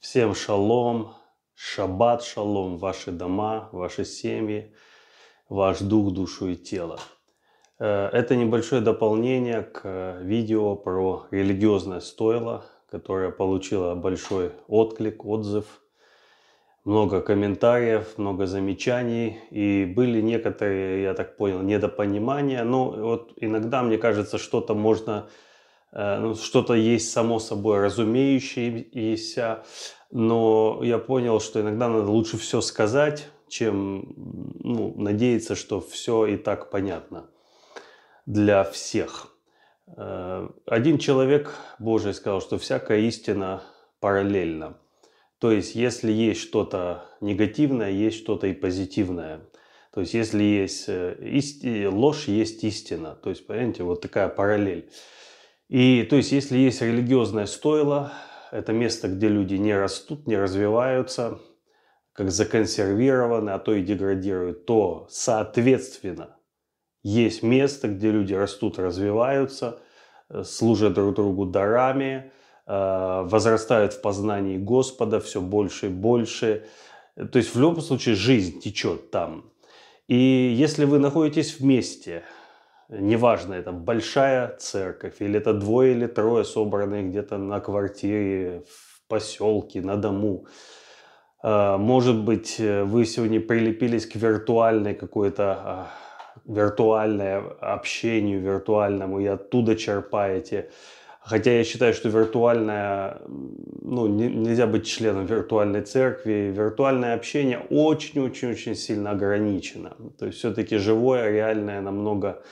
Всем шалом, шаббат шалом, ваши дома, ваши семьи, ваш дух, душу и тело. Э, это небольшое дополнение к видео про религиозное стойло, которое получило большой отклик, отзыв, много комментариев, много замечаний. И были некоторые, я так понял, недопонимания. Но вот иногда, мне кажется, что-то можно Э, ну, что-то есть само собой разумеющееся, но я понял, что иногда надо лучше все сказать, чем ну, надеяться, что все и так понятно для всех. Э, один человек Божий сказал, что всякая истина параллельна. То есть, если есть что-то негативное, есть что-то и позитивное. То есть, если есть э, исти... ложь, есть истина. То есть, понимаете, вот такая параллель. И то есть, если есть религиозное стойло, это место, где люди не растут, не развиваются, как законсервированы, а то и деградируют, то, соответственно, есть место, где люди растут, развиваются, э, служат друг другу дарами, э, возрастают в познании Господа все больше и больше. То есть в любом случае жизнь течет там. И если вы находитесь вместе, неважно, это большая церковь, или это двое или трое собранные где-то на квартире, в поселке, на дому. А, может быть, э, вы сегодня прилепились к виртуальной какой-то а, виртуальное общению, виртуальному, и оттуда черпаете. Хотя я считаю, что виртуальное, ну, не, нельзя быть членом виртуальной церкви. Виртуальное общение очень-очень-очень сильно ограничено. То есть все-таки живое, реальное намного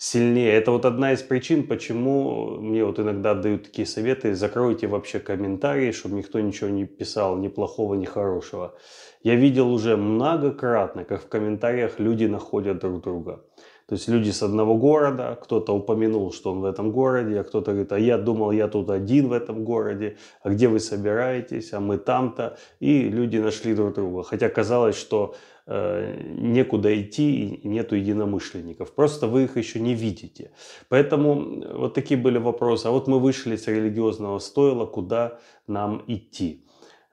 сильнее. Это вот одна из причин, почему мне вот иногда дают такие советы, закройте вообще комментарии, чтобы никто ничего не писал, ни плохого, ни хорошего. Я видел уже многократно, как в комментариях люди находят друг друга. То есть люди с одного города, кто-то упомянул, что он в этом городе, а кто-то говорит, а я думал, я тут один в этом городе, а где вы собираетесь, а мы там-то. И люди нашли друг друга. Хотя казалось, что э, некуда идти и нету единомышленников. Просто вы их еще не видите. Поэтому вот такие были вопросы. А вот мы вышли с религиозного стойла, куда нам идти?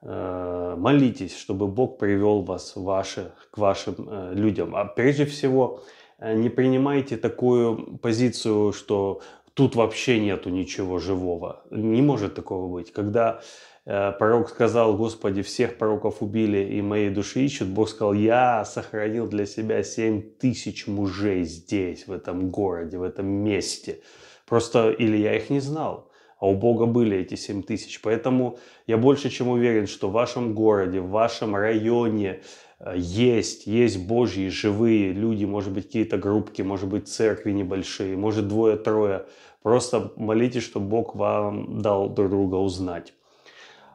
Э, молитесь, чтобы Бог привел вас ваши, к вашим э, людям. А прежде всего, не принимайте такую позицию, что тут вообще нету ничего живого. Не может такого быть. Когда э, пророк сказал, Господи, всех пророков убили и моей души ищут, Бог сказал, я сохранил для себя семь тысяч мужей здесь, в этом городе, в этом месте. Просто или я их не знал, а у Бога были эти семь тысяч. Поэтому я больше чем уверен, что в вашем городе, в вашем районе, Э, есть, есть Божьи живые люди, может быть, какие-то группки, может быть, церкви небольшие, может, двое-трое. Просто молитесь, чтобы Бог вам дал друг друга узнать.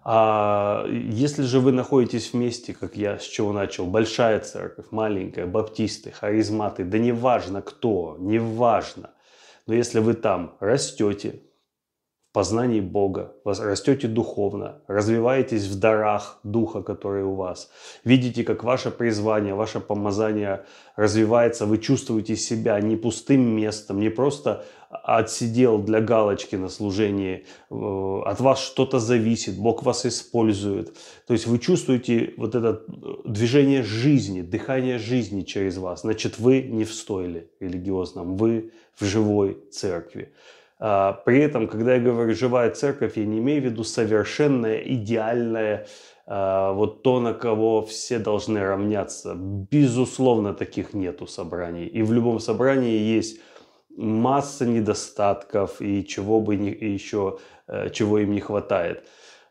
А если же вы находитесь вместе, как я с чего начал, большая церковь, маленькая, баптисты, харизматы, да неважно кто, неважно, но если вы там растете, познании Бога, растете духовно, развиваетесь в дарах Духа, который у вас. Видите, как ваше призвание, ваше помазание развивается, вы чувствуете себя не пустым местом, не просто отсидел для галочки на служении, э, от вас что-то зависит, Бог вас использует. То есть вы чувствуете вот это э, движение жизни, дыхание жизни через вас. Значит, вы не в стойле религиозном, вы в живой церкви. А, при этом, когда я говорю «живая церковь», я не имею в виду совершенная, идеальная, вот то, на кого все должны равняться. Безусловно, таких нету собраний. И в любом собрании есть масса недостатков и чего бы не, еще, э, чего им не хватает.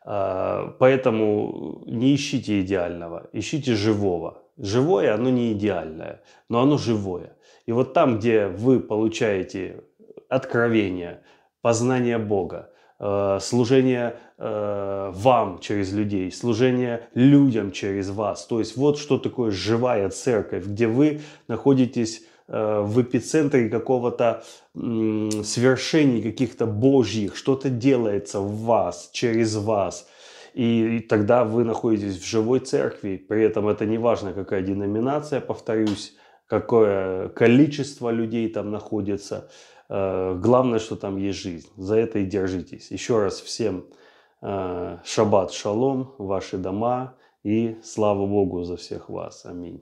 А, поэтому не ищите идеального, ищите живого. Живое, оно не идеальное, но оно живое. И вот там, где вы получаете откровение, познание Бога, э, служение э, вам через людей, служение людям через вас. То есть вот что такое живая церковь, где вы находитесь э, в эпицентре какого-то свершений каких-то божьих, что-то делается в вас, через вас. И, и тогда вы находитесь в живой церкви. При этом это не важно, какая деноминация, повторюсь, какое количество людей там находится. Э, главное, что там есть жизнь. За это и держитесь. Еще раз всем Э, шаббат шалом, ваши дома и слава Богу за всех вас. Аминь.